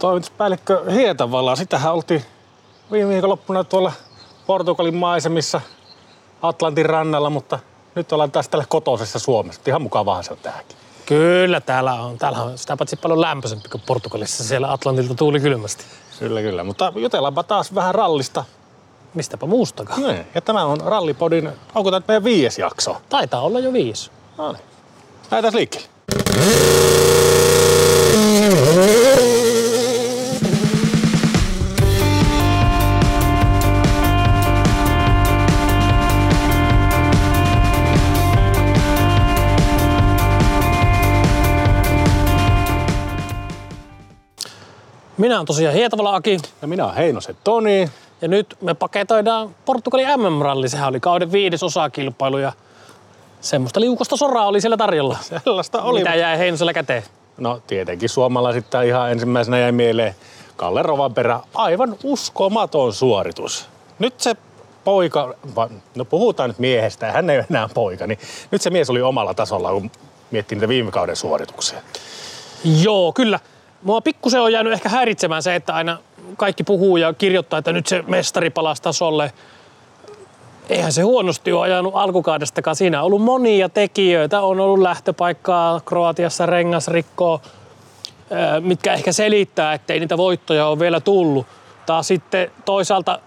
Toimituspäällikkö Hietavala, sitähän oltiin viime viikonloppuna tuolla Portugalin maisemissa Atlantin rannalla, mutta nyt ollaan taas täällä kotoisessa Suomessa. Ihan mukavaa se on tähänkin. Kyllä, täällä on. Täällä on sitä paitsi paljon lämpöisempi kuin Portugalissa. Siellä Atlantilta tuuli kylmästi. Kyllä, kyllä. Mutta jutellaanpa taas vähän rallista. Mistäpä muustakaan. Niin, ja tämä on Rallipodin, onko tämä meidän viides jakso? Taitaa olla jo viisi. No niin. Lähdetään liikkeelle. Minä olen tosiaan Hietavala Aki Ja minä olen Heinosen Toni. ja nyt me paketoidaan Portugalin MM-ralli. Sehän oli kauden viides osakilpailu ja semmoista liukosta soraa oli siellä tarjolla. Sellaista oli. Mitä jäi Heinosella käteen? No tietenkin suomalaisittain ihan ensimmäisenä jäi mieleen Kalle Rovanperä. Aivan uskomaton suoritus. Nyt se poika, no puhutaan nyt miehestä, hän ei ole enää poika, niin nyt se mies oli omalla tasolla, kun miettii niitä viime kauden suorituksia. Joo, kyllä. Mua pikkusen on jäänyt ehkä häiritsemään se, että aina kaikki puhuu ja kirjoittaa, että nyt se mestari palasi tasolle. Eihän se huonosti ole ajanut alkukaudestakaan. Siinä on ollut monia tekijöitä. On ollut lähtöpaikkaa Kroatiassa, rengasrikkoa, mitkä ehkä selittää, ettei niitä voittoja ole vielä tullut. Taas sitten toisaalta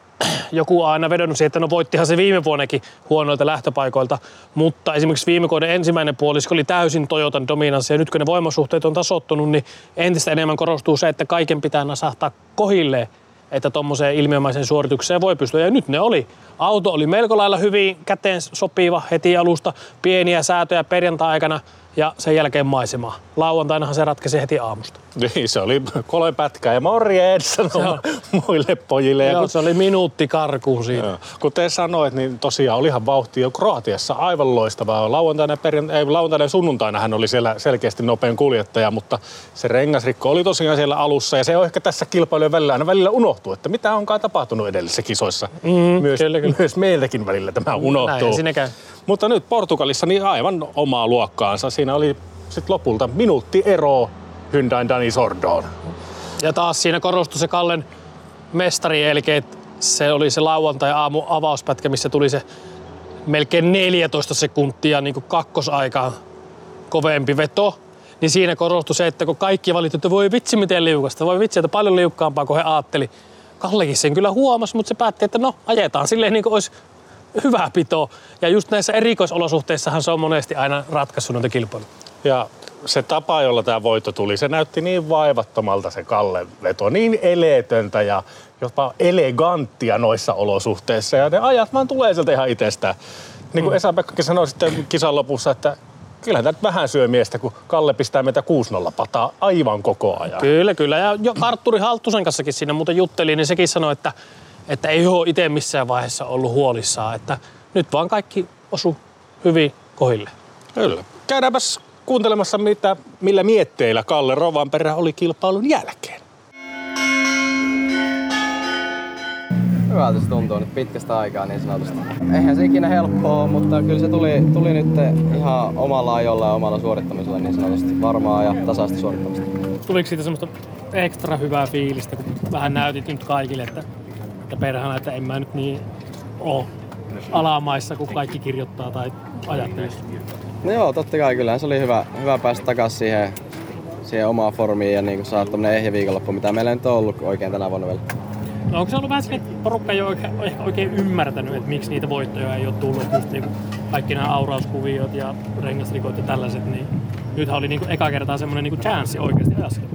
joku aina vedonnut siihen, että no voittihan se viime vuonnakin huonoilta lähtöpaikoilta, mutta esimerkiksi viime vuoden ensimmäinen puolisko oli täysin Toyotan dominanssi ja nyt kun ne voimasuhteet on tasottunut, niin entistä enemmän korostuu se, että kaiken pitää nasahtaa kohilleen, että tuommoiseen ilmiömäiseen suoritukseen voi pystyä. Ja nyt ne oli. Auto oli melko lailla hyvin käteen sopiva heti alusta, pieniä säätöjä perjantai-aikana ja sen jälkeen maisemaa. Lauantainahan se ratkesi heti aamusta. Niin, se oli kolme pätkää ja morjens sanoo muille pojille. Ja Joo, kun, se oli minuutti karkuun siinä. Joo. kun te sanoit, niin tosiaan olihan vauhti jo Kroatiassa aivan loistavaa. Lauantaina, perjant- ei, lauantaina ja sunnuntaina hän oli siellä selkeästi nopein kuljettaja, mutta se rengasrikko oli tosiaan siellä alussa. Ja se on ehkä tässä kilpailujen välillä aina välillä unohtuu, että mitä onkaan tapahtunut edellisissä kisoissa. Mm, myös, kyllä, kyllä. myös meiltäkin välillä tämä unohtuu. Näin siinä käy. Mutta nyt Portugalissa niin aivan omaa luokkaansa. Siinä oli sitten lopulta minuutti ero Hyundai Dani Sordoon. Ja taas siinä korostui se Kallen mestari, eli että se oli se lauantai-aamu avauspätkä, missä tuli se melkein 14 sekuntia niin kuin kakkosaikaan kovempi veto. Niin siinä korostui se, että kun kaikki valitti, että voi vitsi miten liukasta, voi vitsi, että paljon liukkaampaa kuin he ajatteli. Kallekin sen kyllä huomasi, mutta se päätti, että no ajetaan silleen niin kuin olisi hyvä pito. Ja just näissä erikoisolosuhteissahan se on monesti aina ratkaissut noita kilpailuja. Ja se tapa, jolla tämä voitto tuli, se näytti niin vaivattomalta se Kalle veto, niin eleetöntä ja jopa eleganttia noissa olosuhteissa. Ja ne ajat vaan tulee sieltä ihan itsestään. Niin kuin Esa-Pekkakin sanoi sitten kisan lopussa, että kyllähän tämä vähän syö miestä, kun Kalle pistää meitä 6-0 pataa aivan koko ajan. Kyllä, kyllä. Ja jo Arturi Halttusen kanssakin siinä muuten jutteli, niin sekin sanoi, että, että ei ole itse missään vaiheessa ollut huolissaan. Että nyt vaan kaikki osu hyvin kohille. Kyllä. Käydäänpäs kuuntelemassa, mitä, millä mietteillä Kalle Rovanperä oli kilpailun jälkeen. Hyvältä se tuntuu nyt pitkästä aikaa niin sanotusti. Eihän se ikinä helppoa mutta kyllä se tuli, tuli nyt ihan omalla ajolla ja omalla suorittamisella niin sanotusti. Varmaa ja tasaista suorittamista. Tuliko siitä semmoista ekstra hyvää fiilistä, kun vähän näytit nyt kaikille, että, että perhana, että en mä nyt niin ole alamaissa, kun kaikki kirjoittaa tai ajattelee. No joo, totta kai kyllähän se oli hyvä, hyvä päästä takaisin siihen, siihen omaan formiin ja niin saada tämmönen ehjä viikonloppu, mitä meillä ei nyt ole ollut oikein tänä vuonna vielä. No onko se ollut vähän että porukka ei ole oikein, ehkä oikein ymmärtänyt, että miksi niitä voittoja ei ole tullut, just niin kuin kaikki nämä aurauskuviot ja rengasrikot ja tällaiset, niin nythän oli niin kuin eka kertaa semmoinen niin chanssi oikeasti äsken.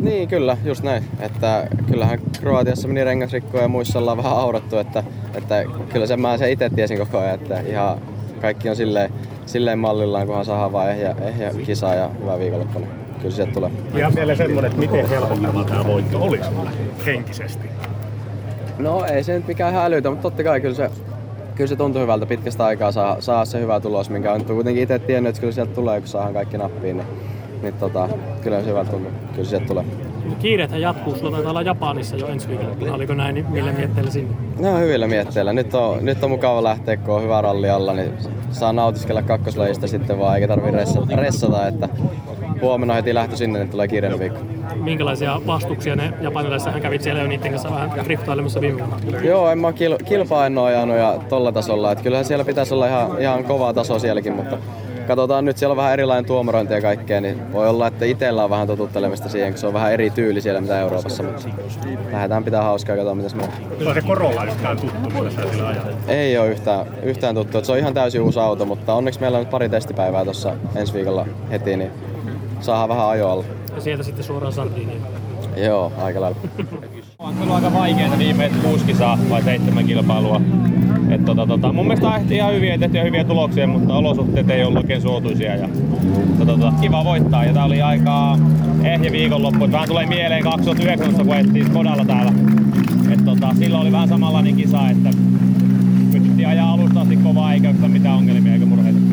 Niin, kyllä, just näin. Että kyllähän Kroatiassa meni rengasrikkoja ja muissa ollaan vähän aurattu, että, että kyllä sen mä sen itse tiesin koko ajan, että ihan kaikki on silleen, silleen mallillaan, kunhan saadaan vaan ehjä, ehjä kisa ja hyvä viikonloppu, niin kyllä sieltä tulee. Ja vielä semmoinen, että miten helpottava tämä voitto oli sulle henkisesti. No ei se nyt mikään ihan älytä, mutta totta kai kyllä se, kyllä se tuntui hyvältä pitkästä aikaa saa, saa se hyvä tulos, minkä on kuitenkin itse tiennyt, että kyllä sieltä tulee, kun saadaan kaikki nappiin, niin, niin tota, kyllä se hyvältä tuntuu, kyllä se sieltä tulee. Kiireethän jatkuu, sulla taitaa olla Japanissa jo ensi viikolla. Oliko näin, niin millä mietteillä sinne? Ne on hyvillä mietteillä. Nyt on, nyt on mukava lähteä, kun on hyvä ralli alla, niin saa nautiskella kakkoslajista sitten vaan, eikä tarvitse ressata, ressata että huomenna heti lähtö sinne, niin tulee kiireinen viikko. Minkälaisia vastuksia ne japanilaiset hän kävit siellä jo niiden kanssa vähän driftailemassa viime vuonna? Joo, en mä kil, kilpaa en ole ajanut ja tolla tasolla. Et kyllähän siellä pitäisi olla ihan, ihan kovaa taso sielläkin, mutta katsotaan nyt, siellä on vähän erilainen tuomarointi ja kaikkea, niin voi olla, että itsellä on vähän totuttelemista siihen, kun se on vähän eri tyyli siellä mitä Euroopassa, mutta lähdetään pitää hauskaa ja katsotaan, mitä se menee. Kyllä se Corolla yhtään tuttu, mitä sä sillä ajat. Ei ole yhtään, yhtään tuttu, se on ihan täysin uusi auto, mutta onneksi meillä on nyt pari testipäivää tuossa ensi viikolla heti, niin saadaan vähän ajoalla. Ja sieltä sitten suoraan Sardiniin. Joo, aika lailla. On kyllä aika vaikeita viimeiset kuusi kisaa vai seitsemän kilpailua. Et tota, tota, mun mielestä on ihan hyviä, tehty hyviä tuloksia, mutta olosuhteet ei ollut oikein suotuisia. Ja, tota, tota, kiva voittaa ja tää oli aika ehjä viikonloppu. Vähän tulee mieleen 2019, kun ettiin Skodalla täällä. Et, tota, silloin oli vähän samanlainen kisa, että pystyttiin ajaa alusta asti kovaa eikä mitään ongelmia eikä murheita.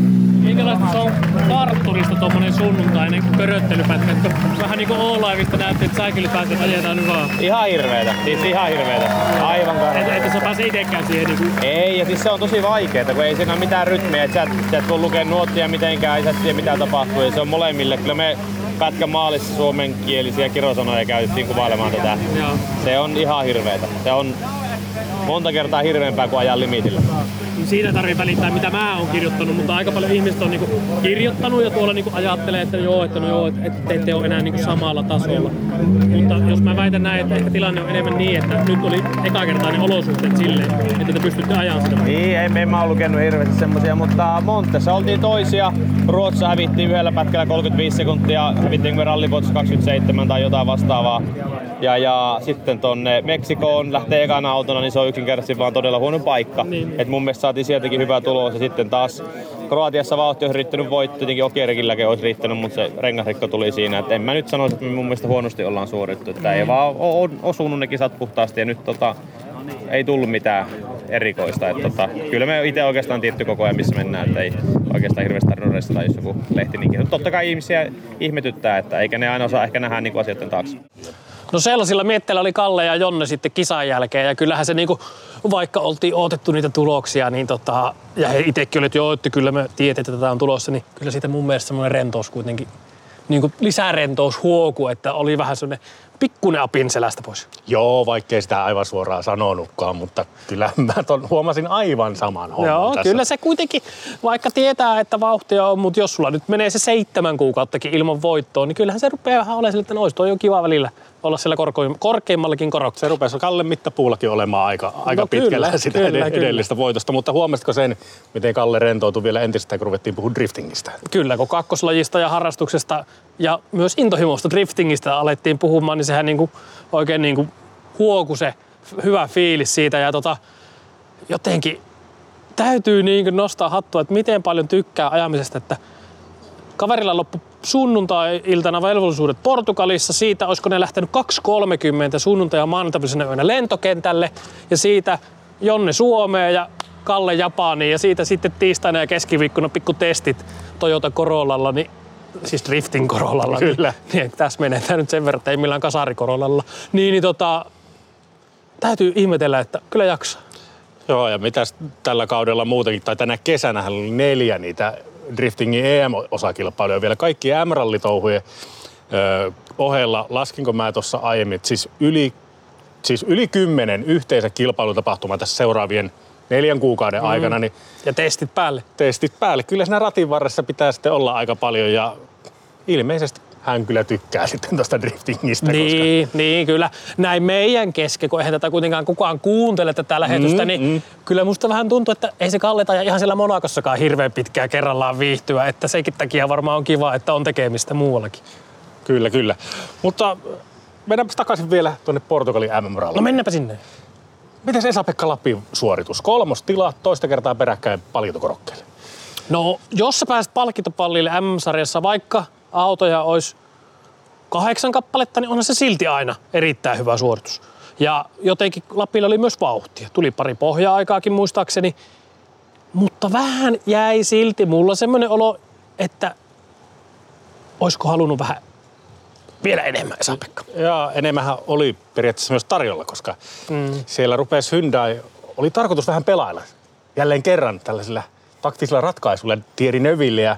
Minkälaista se on kartturista tuommoinen sunnuntainen köröttelypätkä? Että Vähän niinku O-Liveista näytti, että säikylipätkät ajetaan nyt vaan. Ihan hirveetä, siis ihan hirveetä. Aivan karmeeta. Että et sä pääse itekään siihen niinku. Ei, ja siis se on tosi vaikeeta, kun ei siinä ole mitään rytmiä, että sä, et- sä et voi lukea nuottia mitenkään, ja sä tiedä mitä tapahtuu, ja se on molemmille. Kyllä me pätkän maalissa suomenkielisiä kirosanoja käytettiin kuvailemaan tätä. Joo. Se on ihan hirveetä. Se on monta kertaa hirveämpää kuin ajaa limitillä. Siitä ei tarvitse välittää, mitä mä oon kirjoittanut, mutta aika paljon ihmiset on niinku kirjoittanut ja tuolla niinku ajattelee, että joo, että no joo, että et, te ette ole enää niinku samalla tasolla. Mutta jos mä väitän näin, että ehkä tilanne on enemmän niin, että nyt oli eka kertaa ne olosuhteet silleen, että te pystytte ajamaan sitä. Niin, en, en mä oo lukenut hirveästi semmosia, mutta Montessa oltiin toisia. Ruotsissa hävittiin yhdellä pätkällä 35 sekuntia, hävittiin me rallivuotossa 27 tai jotain vastaavaa. Ja, ja sitten tonne Meksikoon lähtee ekana autona, niin se on yksinkertaisesti vaan todella huono paikka. Niin. Et mun mielestä saatiin sieltäkin hyvä tulos ja sitten taas Kroatiassa vauhti olisi riittänyt voitto, tietenkin Okierikilläkin olisi riittänyt, mutta se rengasrikko tuli siinä. Et en mä nyt sanoisi, että me mun mielestä huonosti ollaan suorittu. Että ei vaan ole osunut ne kisat puhtaasti ja nyt tota, ei tullut mitään erikoista. Että tota, kyllä me itse oikeastaan tietty koko ajan missä mennään, että ei oikeastaan hirveästi tarvinnut restata, jos joku lehti. Mutta totta kai ihmisiä ihmetyttää, että eikä ne aina osaa ehkä nähdä niin asioiden taakse. No sellaisilla mietteillä oli Kalle ja Jonne sitten kisan jälkeen ja kyllähän se niinku, vaikka oltiin odotettu niitä tuloksia, niin tota, ja he itsekin oli, että joo, että kyllä me tiedetään, että tätä on tulossa, niin kyllä siitä mun mielestä semmoinen rentous kuitenkin, niinku lisärentous huoku, että oli vähän semmoinen pikkuinen apin selästä pois. Joo, vaikkei sitä aivan suoraan sanonutkaan, mutta kyllä mä ton huomasin aivan saman homman Joo, tässä. kyllä se kuitenkin, vaikka tietää, että vauhtia on, mutta jos sulla nyt menee se seitsemän kuukauttakin ilman voittoa, niin kyllähän se rupeaa vähän olemaan sille, että no, olisi toi jo kiva välillä olla siellä korko- korkeimmallakin koroksella. Se rupesi Kalle mittapuullakin olemaan aika, aika No pitkällä kyllä, sitä kyllä, ed- kyllä. edellistä voitosta, mutta huomasitko sen, miten Kalle rentoutui vielä entistä, kun ruvettiin puhua driftingistä? Kyllä, kun kakkoslajista ja harrastuksesta ja myös intohimosta driftingistä alettiin puhumaan, niin sehän niinku oikein niinku huoku se hyvä fiilis siitä. Ja tota, jotenkin täytyy niinku nostaa hattua, että miten paljon tykkää ajamisesta, että kaverilla loppu sunnuntai-iltana velvollisuudet Portugalissa. Siitä olisiko ne lähtenyt 2.30 sunnuntai- ja maanantaisena yönä lentokentälle. Ja siitä Jonne Suomeen ja Kalle Japaniin. Ja siitä sitten tiistaina ja keskiviikkona pikku testit Toyota Corollalla. Niin siis drifting Corollalla. Kyllä. Niin, niin tässä menee tämä nyt sen verran, että ei millään kasarikorollalla. Niin, niin tota, täytyy ihmetellä, että kyllä jaksaa. Joo, ja mitäs tällä kaudella muutenkin, tai tänä kesänä oli neljä niitä driftingin EM-osakilpailuja vielä. Kaikki M-rallitouhujen ohella, laskinko mä tuossa aiemmin, että siis yli, siis yli kymmenen yhteensä kilpailutapahtumaa tässä seuraavien neljän kuukauden mm. aikana, niin Ja testit päälle. testit päälle. Kyllä siinä ratin varressa pitää sitten olla aika paljon ja ilmeisesti hän kyllä tykkää sitten tuosta driftingistä, koska Niin, niin, kyllä. Näin meidän kesken, kun eihän tätä kuitenkaan kukaan kuuntele tätä lähetystä, mm, niin mm. kyllä musta vähän tuntuu, että ei se Kalleta ja ihan siellä Monakossakaan hirveän pitkään kerrallaan viihtyä, että sekin takia varmaan on kiva, että on tekemistä muuallakin. Kyllä, kyllä. Mutta mennäänpä takaisin vielä tuonne Portugalin mm No mennäpä sinne. Miten Esa-Pekka Lapin suoritus? Kolmos tila, toista kertaa peräkkäin palkintokorokkeelle. No, jos sä pääset palkintopallille M-sarjassa, vaikka autoja olisi kahdeksan kappaletta, niin onhan se silti aina erittäin hyvä suoritus. Ja jotenkin Lapilla oli myös vauhtia. Tuli pari pohja-aikaakin muistaakseni. Mutta vähän jäi silti mulla semmoinen olo, että olisiko halunnut vähän vielä enemmän Esa-Pekka. Ja enemmänhän oli periaatteessa myös tarjolla, koska mm. siellä rupesi Hyundai, oli tarkoitus vähän pelailla jälleen kerran tällaisilla taktisilla ratkaisuilla Thierry Neuville ja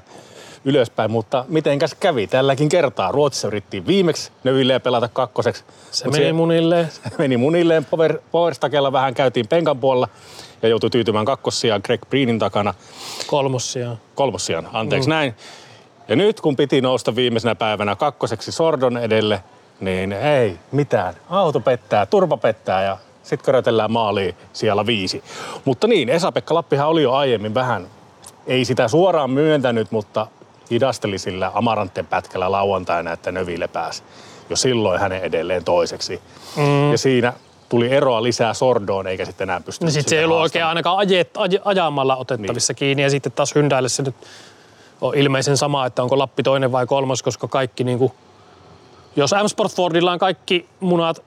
ylöspäin, mutta mitenkäs kävi tälläkin kertaa? Ruotsissa yrittiin viimeksi Növilleen pelata kakkoseksi. Se meni munille. meni munilleen. Power, Powerstakella vähän käytiin penkan puolella ja joutui tyytymään kakkossiaan Greg Breenin takana. Kolmossia. Kolmossiaan, anteeksi mm. näin. Ja nyt kun piti nousta viimeisenä päivänä kakkoseksi Sordon edelle, niin ei mitään. Auto pettää, turva pettää ja sitten körötellään maaliin siellä viisi. Mutta niin, Esa-Pekka Lappihan oli jo aiemmin vähän, ei sitä suoraan myöntänyt, mutta hidasteli sillä Amarantten pätkällä lauantaina, että Növille pääsi jo silloin hänen edelleen toiseksi. Mm. Ja siinä tuli eroa lisää Sordoon, eikä sitten enää pystynyt No sit se ei ollut oikein ainakaan ajet, aj, ajamalla otettavissa niin. kiinni. Ja sitten taas Hyndäille se nyt on ilmeisen sama, että onko Lappi toinen vai kolmas, koska kaikki niin kuin, jos M-Sport Fordilla on kaikki munat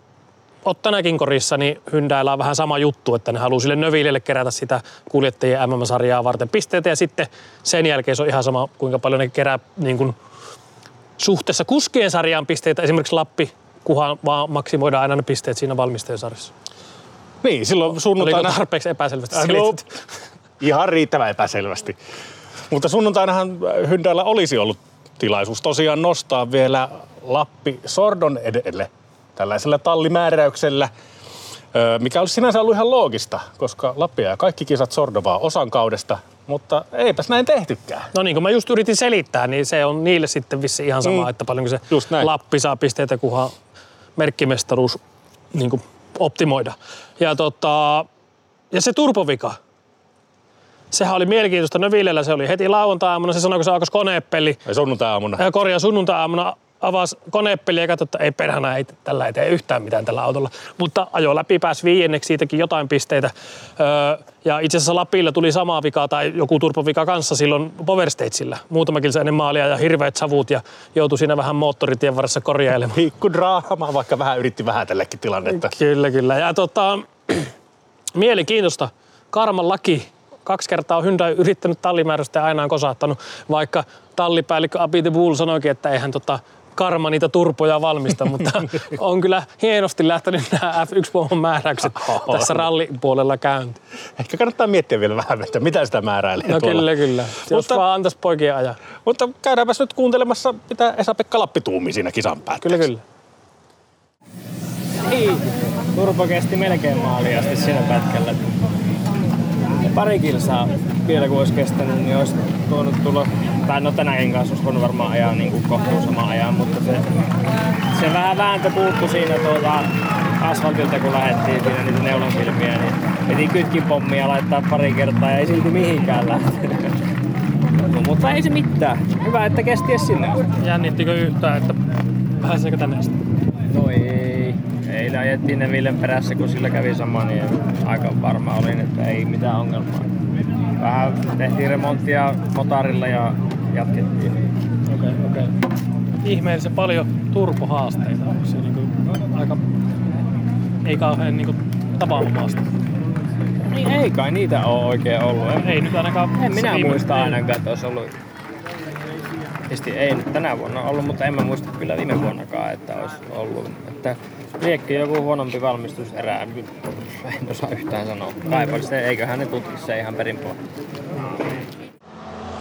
Ottanäkin korissa, niin Hyndäillä on vähän sama juttu, että ne haluaa sille Növilelle kerätä sitä kuljettajien MM-sarjaa varten pisteitä ja sitten sen jälkeen se on ihan sama, kuinka paljon ne kerää niin kuin suhteessa kuskien sarjaan pisteitä. Esimerkiksi Lappi, kunhan vaan maksimoidaan aina ne pisteet siinä valmistajasarjassa. Niin, silloin Oliko sunnuntaina... tarpeeksi epäselvästi Äh, no, ihan riittävän epäselvästi. Mutta sunnuntainahan Hyndällä olisi ollut tilaisuus tosiaan nostaa vielä Lappi Sordon edelle tällaisella tallimääräyksellä, mikä olisi sinänsä ollut ihan loogista, koska Lappi ja kaikki kisat Sordovaa osan kaudesta, mutta eipäs näin tehtykään. No niin kuin mä just yritin selittää, niin se on niille sitten vissi ihan sama, Mm. että paljonko se. Lappi saa pisteitä, kunhan merkkimestaruus niin kuin optimoida. Ja, tota, ja se turpovika, sehän oli mielenkiintoista. Növillellä se oli heti lauantai-aamuna. Se sanoi, kun se alkoi koneepeli. Ei sunnuntai-aamuna. Ja korjaa sunnuntai-aamuna avasi koneepeli ja katsoi, että ei perhana, ei tällä ei tee yhtään mitään tällä autolla. Mutta ajo läpi, pääsi viienneksi, siitäkin jotain pisteitä. Öö, ja itse asiassa Lapilla tuli sama vika tai joku turpovika kanssa silloin Power Stagella. Muutama kilsa ennen maalia ja hirveät savut ja joutui siinä vähän moottoritien varressa korjailemaan. Pikku draama, vaikka vähän yritti vähätellekin tilannetta. Kyllä, kyllä. Ja tota, mielenkiintoista. Karman laki. Kaksi kertaa on Hyundai yrittänyt tallimäärästä ja aina on kosaattanut, vaikka tallipäällikkö Abi de Bull sanoikin, että eihän tota Karma niitä turpoja valmista, mutta on kyllä hienosti lähtenyt nämä F1 määräykset tässä rallipuolella käyntiin. Ehkä kannattaa miettiä vielä vähän, että mitä sitä määräilee No tuolla. kyllä, kyllä. Jos Mutta- vaan antaisi poikien ajaa. Mutta käydäänpäs nyt kuuntelemassa, mitä Esa-Pekka Lappi tuumi siinä kisan päätteeksi. Kyllä, kyllä. Niin, turpo kesti melkein maaliin asti siinä pätkällä. Pari kilsaa vielä kun olisi kestänyt, niin olisi tuonut tulla, tai no tänäänkin kanssa olisi voinut varmaan ajaa niin kuin kohtuun sama ajan, mutta se, se vähän vääntö puuttu siinä tuota asfaltilta, kun lähdettiin siinä niitä neulansilmiä, niin piti kytkipommia laittaa pari kertaa ja ei silti mihinkään lähtenyt. No, mutta ei se mitään. Hyvä, että kesti sinne. Jännittikö yhtään, että pääseekö tänne asti? No ei. Eilen ajettiin ne Villen perässä, kun sillä kävi sama, niin aika varma olin, että ei mitään ongelmaa. Vähän tehtiin remonttia motorilla ja jatkettiin. Okei, okei. Ihmeellisen paljon turpohaasteita. Onko se niinku aika, ei kauhean niinku tavanomaista. Niin ei kai niitä ole oikein ollut. En, Ei nyt ainakaan en minä viime- muista ainakaan, että olisi ollut Tietysti ei nyt tänä vuonna ollut, mutta en mä muista kyllä viime vuonnakaan, että olisi ollut. Että liekki joku huonompi valmistuserä, en osaa yhtään sanoa. Kaipa sitten, eiköhän ne tutkisi se ihan perinpohjaa.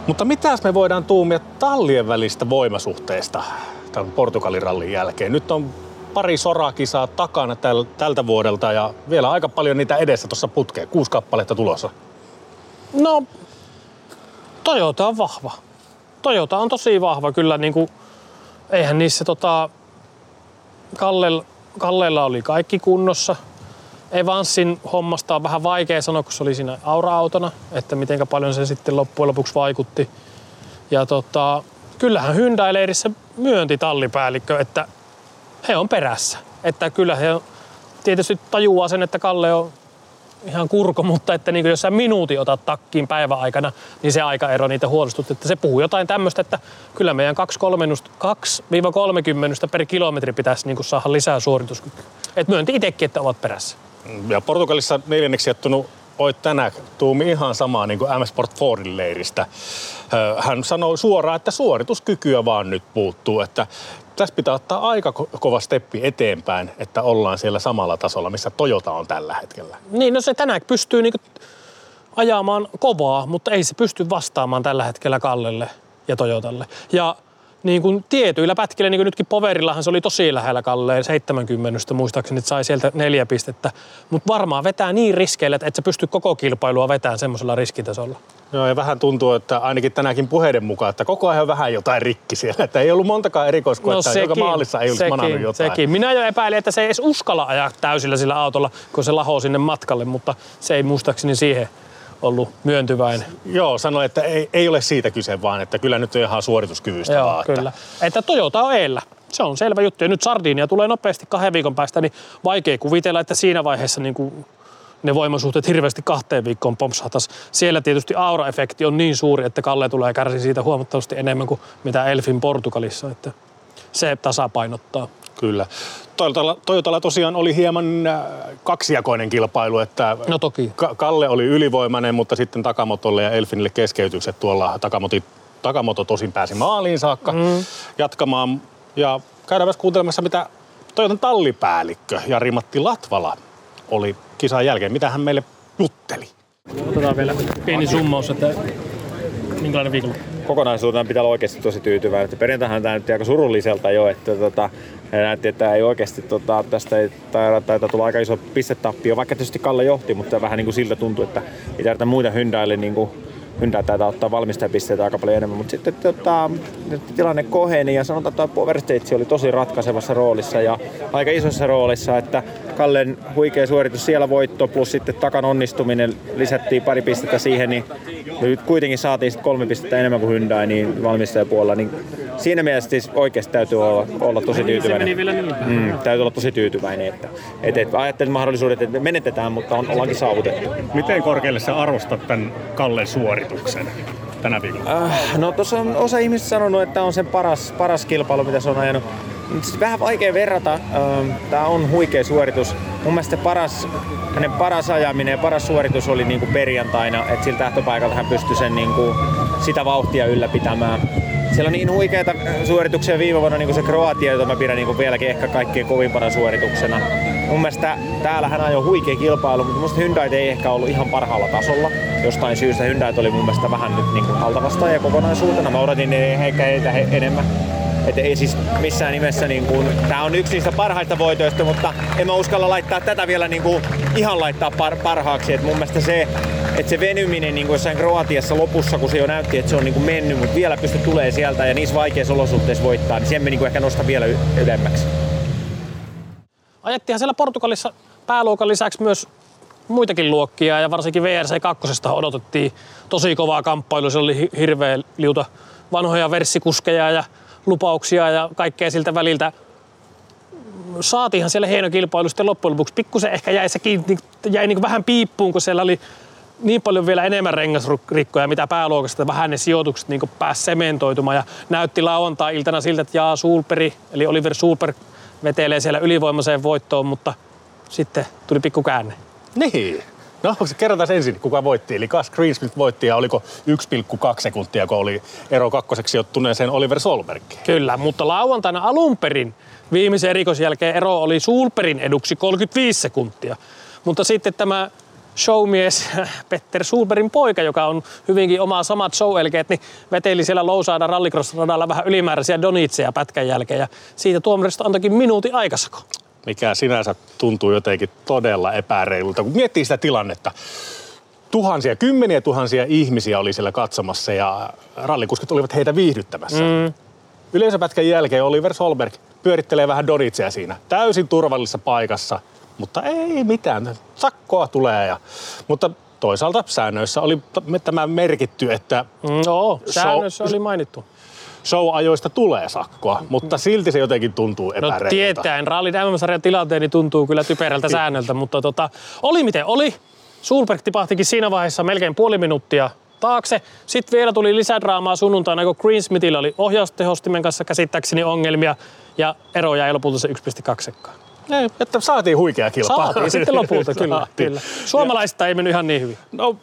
Mutta mitäs me voidaan tuumia tallien välistä voimasuhteesta tämän Portugalin rallin jälkeen? Nyt on pari sorakisaa takana täl, tältä vuodelta ja vielä aika paljon niitä edessä tuossa putkeen. Kuusi kappaletta tulossa. No, Toyota on vahva. Toyota on tosi vahva kyllä. Niin kuin, eihän niissä tota, Kallella, Kallella oli kaikki kunnossa. Evansin hommasta on vähän vaikea sanoa, kun se oli siinä aura-autona, että miten paljon se sitten loppujen lopuksi vaikutti. Ja tota, kyllähän Hyundai-leirissä myönti tallipäällikkö, että he on perässä. Että kyllä he tietysti tajuaa sen, että Kalle on ihan kurko, mutta että niin jos sä minuutin otat takkiin päivän aikana, niin se aikaero niitä huolestut. Että se puhuu jotain tämmöistä, että kyllä meidän 2-30 per kilometri pitäisi niin saada lisää suorituskykyä. Et myönti itsekin, että ovat perässä. Ja Portugalissa neljänneksi jättunut Oit tänään tuumi ihan samaa niin kuin M-Sport Fordin leiristä. Hän sanoi suoraan, että suorituskykyä vaan nyt puuttuu, että tässä pitää ottaa aika ko- kova steppi eteenpäin, että ollaan siellä samalla tasolla, missä Toyota on tällä hetkellä. Niin, no se tänään pystyy niinku ajamaan kovaa, mutta ei se pysty vastaamaan tällä hetkellä Kallelle. ja Toyotalle. Ja niin kuin tietyillä pätkillä, niin kuin nytkin Poverillahan se oli tosi lähellä Kalleen 70, muistaakseni, että sai sieltä neljä pistettä. Mutta varmaan vetää niin riskeillä, että et sä pysty koko kilpailua vetämään semmoisella riskitasolla. Joo, ja vähän tuntuu, että ainakin tänäkin puheiden mukaan, että koko ajan on vähän jotain rikki siellä. Että ei ollut montakaan erikoiskoetta, no joka maalissa ei olisi manannut jotain. Sekin. Minä jo epäilin, että se ei edes uskalla ajaa täysillä sillä autolla, kun se lahoo sinne matkalle, mutta se ei muistaakseni siihen ollut myöntyväinen. Joo, sanoi, että ei, ei ole siitä kyse, vaan että kyllä nyt on ihan suorituskyvystä Joo, vaan. kyllä. Että... että Toyota on eellä. Se on selvä juttu. Ja nyt Sardinia tulee nopeasti kahden viikon päästä, niin vaikea kuvitella, että siinä vaiheessa niin kuin ne voimasuhteet hirveästi kahteen viikkoon pompsahtas. Siellä tietysti aura-efekti on niin suuri, että Kalle tulee kärsi siitä huomattavasti enemmän kuin mitä Elfin Portugalissa. Että se tasapainottaa. Kyllä. Toyotalla, Toyotalla tosiaan oli hieman äh, kaksijakoinen kilpailu, että no toki. Kalle oli ylivoimainen, mutta sitten Takamotolle ja Elfinille keskeytykset tuolla Takamoti, Takamoto tosin pääsi maaliin saakka mm. jatkamaan. Ja käydään myös kuuntelemassa, mitä Toyotan tallipäällikkö Jari-Matti Latvala oli kisan jälkeen. Mitä hän meille jutteli? Otetaan vielä pieni summaus, että minkälainen viikonloppu? Kokonaisuutena pitää olla oikeasti tosi tyytyväinen. Perjantaina tämä näytti aika surulliselta jo, että tota, näytti, että ei oikeasti tota, tästä ei taida tulla aika iso pistetappio, vaikka tietysti Kalle johti, mutta vähän niin kuin siltä tuntui, että ei tarvita muita Hyundaille niin kuin Hyundai taitaa ottaa valmistajapisteitä aika paljon enemmän, mutta sitten tota, tilanne koheni ja sanotaan, että Power oli tosi ratkaisevassa roolissa ja aika isossa roolissa, että Kallen huikea suoritus siellä voitto plus sitten takan onnistuminen lisättiin pari pistettä siihen, niin nyt kuitenkin saatiin sitten kolme pistettä enemmän kuin Hyundai niin valmistajapuolella, niin siinä mielessä siis oikeasti täytyy olla, olla tosi tyytyväinen. Niin mm, täytyy olla tosi tyytyväinen, että, että, että ajattelin mahdollisuudet, että menetetään, mutta on, ollaankin saavutettu. Miten korkealle sä arvostat tämän Kallen suorituksen? tänä viikolla? Äh, no tuossa on osa ihmistä sanonut, että on sen paras, paras kilpailu, mitä se on ajanut. Siis vähän vaikea verrata. Ähm, Tämä on huikea suoritus. Mun mielestä paras, hänen paras ajaminen ja paras suoritus oli niin kuin perjantaina, että sillä tähtöpaikalta hän pystyi sen niin kuin, sitä vauhtia ylläpitämään. Siellä on niin huikeita suorituksia viime vuonna niin kuin se Kroatia, jota mä pidän niin kuin vieläkin ehkä kaikkein kovimpana suorituksena. Mun mielestä täällä hän ajoi huikea kilpailu, mutta musta Hyundai ei ehkä ollut ihan parhaalla tasolla. Jostain syystä Hyundai oli mun mielestä vähän nyt niin kuin altavastaaja kokonaisuutena. Mä odotin ehkä heitä enemmän. Että ei siis missään nimessä, niin kuin, tää on yksi niistä parhaista voitoista, mutta en mä uskalla laittaa tätä vielä niin kuin, ihan laittaa par, parhaaksi. Et mun mielestä se, että se venyminen niin kuin jossain Kroatiassa lopussa, kun se jo näytti, että se on niin kuin mennyt, mutta vielä pysty tulee sieltä ja niissä vaikeissa olosuhteissa voittaa, niin sen me niin kuin ehkä nostaa vielä ylemmäksi. Ajettiinhan siellä Portugalissa pääluokan lisäksi myös muitakin luokkia ja varsinkin VRC 2 odotettiin tosi kovaa kamppailua. Se oli hirveä liuta vanhoja versikuskeja ja lupauksia ja kaikkea siltä väliltä. Saatiinhan siellä hieno kilpailu sitten loppujen lopuksi. Pikkusen ehkä jäi, sekin, jäi niin vähän piippuun, kun siellä oli niin paljon vielä enemmän rengasrikkoja, mitä pääluokasta, vähän ne sijoitukset niin pääsi sementoitumaan. Ja näytti lauantai-iltana siltä, että jaa, Sulperi, eli Oliver Sulper vetelee siellä ylivoimaiseen voittoon, mutta sitten tuli pikku käänne. Niin. No, kerrotaan ensin, kuka voitti. Eli Gus Greensmith voitti ja oliko 1,2 sekuntia, kun oli ero kakkoseksi sijoittuneeseen Oliver Solbergiin. Kyllä, mutta lauantaina alun perin viimeisen erikos jälkeen ero oli Sulperin eduksi 35 sekuntia. Mutta sitten tämä showmies Petter Sulberin poika, joka on hyvinkin omaa samat show niin veteli siellä Lousaada rallycross-radalla vähän ylimääräisiä donitseja pätkän jälkeen. Ja siitä tuomarista antoikin minuutin aikasako mikä sinänsä tuntuu jotenkin todella epäreilulta. Kun miettii sitä tilannetta, tuhansia, kymmeniä tuhansia ihmisiä oli siellä katsomassa ja rallikuskit olivat heitä viihdyttämässä. Mm. Yleisöpätkän jälkeen Oliver Solberg pyörittelee vähän Donitsia siinä. Täysin turvallisessa paikassa, mutta ei mitään. Sakkoa tulee. Ja, mutta toisaalta säännöissä oli tämä merkitty, että... No, säännöissä so, oli mainittu show-ajoista tulee sakkoa, mutta silti se jotenkin tuntuu epäreilulta. No tietäen, rallit MM-sarjan tilanteeni tuntuu kyllä typerältä säännöltä, mutta tota, oli miten oli. Sulberg tipahtikin siinä vaiheessa melkein puoli minuuttia taakse. Sitten vielä tuli lisädraamaa sunnuntaina, kun Greensmithillä oli ohjaustehostimen kanssa käsittääkseni ongelmia ja ero jäi lopulta se 1,2 sekkaa. Ei, että saatiin huikea kilpailu. Saatiin sitten lopulta, kyllä. kyllä. Suomalaista ei mennyt ihan niin hyvin. No,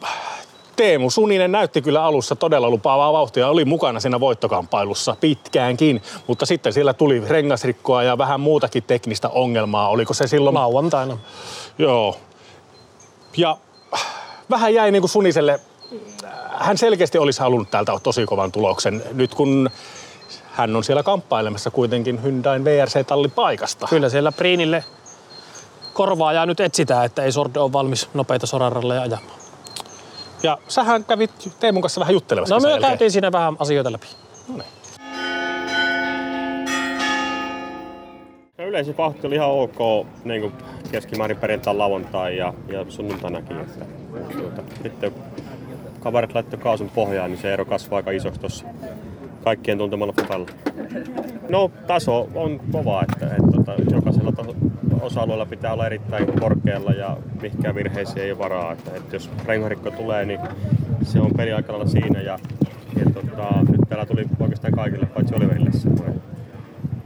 Teemu Suninen näytti kyllä alussa todella lupaavaa vauhtia. Oli mukana siinä voittokampailussa pitkäänkin, mutta sitten siellä tuli rengasrikkoa ja vähän muutakin teknistä ongelmaa. Oliko se silloin? Lauantaina. Joo. Ja vähän jäi niin kuin Suniselle hän selkeästi olisi halunnut täältä tosi kovan tuloksen. Nyt kun hän on siellä kamppailemassa kuitenkin Hyundain VRC-tallin paikasta. Kyllä siellä Priinille korvaajaa nyt etsitään, että ei Sordo ole valmis nopeita soraralleja ajamaan. Ja sähän kävit Teemun kanssa vähän juttelemassa. No me jälkeen. käytiin siinä vähän asioita läpi. No yleensä vauhti oli ihan ok niin kuin keskimäärin perjantai, lauantai ja, ja sunnuntainakin. Että, tuota, sitten kun kaverit laittoi kaasun pohjaan, niin se ero kasvaa aika isoksi tuossa kaikkien tuntemalla fokalla. No taso on kova, että, että, että jokaisella taso, osa-alueella pitää olla erittäin korkealla ja mihinkään virheisiin ei ole varaa. Että, että jos rengarikko tulee, niin se on peli aika lailla siinä ja, ja tota, nyt täällä tuli oikeastaan kaikille paitsi Oliverille semmoinen.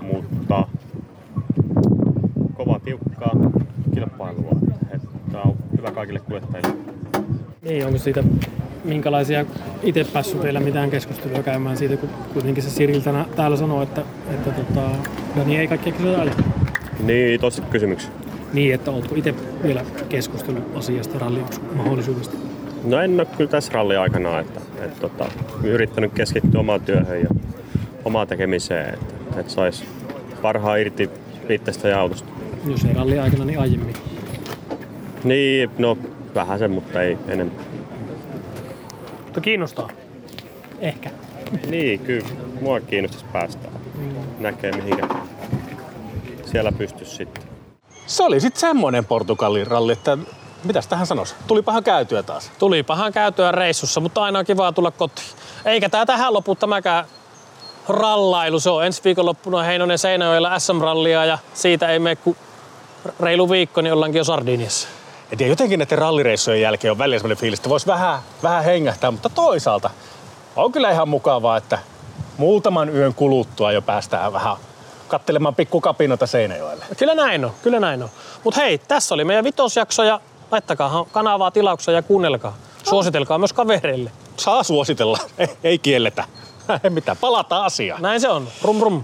Mutta kovaa tiukkaa kilpailua. Että Tämä on hyvä kaikille kuljettajille. Niin, onko siitä minkälaisia itse päässyt vielä mitään keskustelua käymään siitä, kun kuitenkin se Siril tänä, täällä sanoo, että, että tota, Dani ei kaikkia kisoja aja. Niin, tosi kysymyksiä. Niin, että oletko itse vielä keskustellut asiasta rallimahdollisuudesta? No en ole kyllä tässä ralli aikana, että, että, tota, yrittänyt keskittyä omaan työhön ja omaan tekemiseen, että, että saisi parhaan irti itsestä ja autosta. Jos ei ralli aikana, niin aiemmin. Niin, no vähän sen, mutta ei enemmän. Mutta kiinnostaa. Ehkä. Niin, kyllä mua kiinnostaisi päästä. Näkee mihinkä siellä pystyisi sitten. Se oli sitten semmoinen Portugalin ralli, että mitäs tähän sanoisi? Tulipahan käytyä taas. Tulipahan käytyä reissussa, mutta aina on kiva tulla kotiin. Eikä tää tähän lopu tämäkään rallailu. Se on ensi viikonloppuna Heinonen Seinäjoella SM-rallia ja siitä ei mene kuin reilu viikko, niin ollaankin jo Sardiniassa. Tiedä, jotenkin näiden rallireissujen jälkeen on välillä sellainen fiilis, että voisi vähän, vähän hengähtää, mutta toisaalta on kyllä ihan mukavaa, että muutaman yön kuluttua jo päästään vähän kattelemaan pikkukapinoita Seinäjoelle. Kyllä näin on, kyllä näin on. Mutta hei, tässä oli meidän vitosjakso ja laittakaa kanavaa tilauksia ja kuunnelkaa. Suositelkaa myös kavereille. Saa suositella, ei, ei kielletä. Ei mitään, palataan asiaan. Näin se on. Rum rum.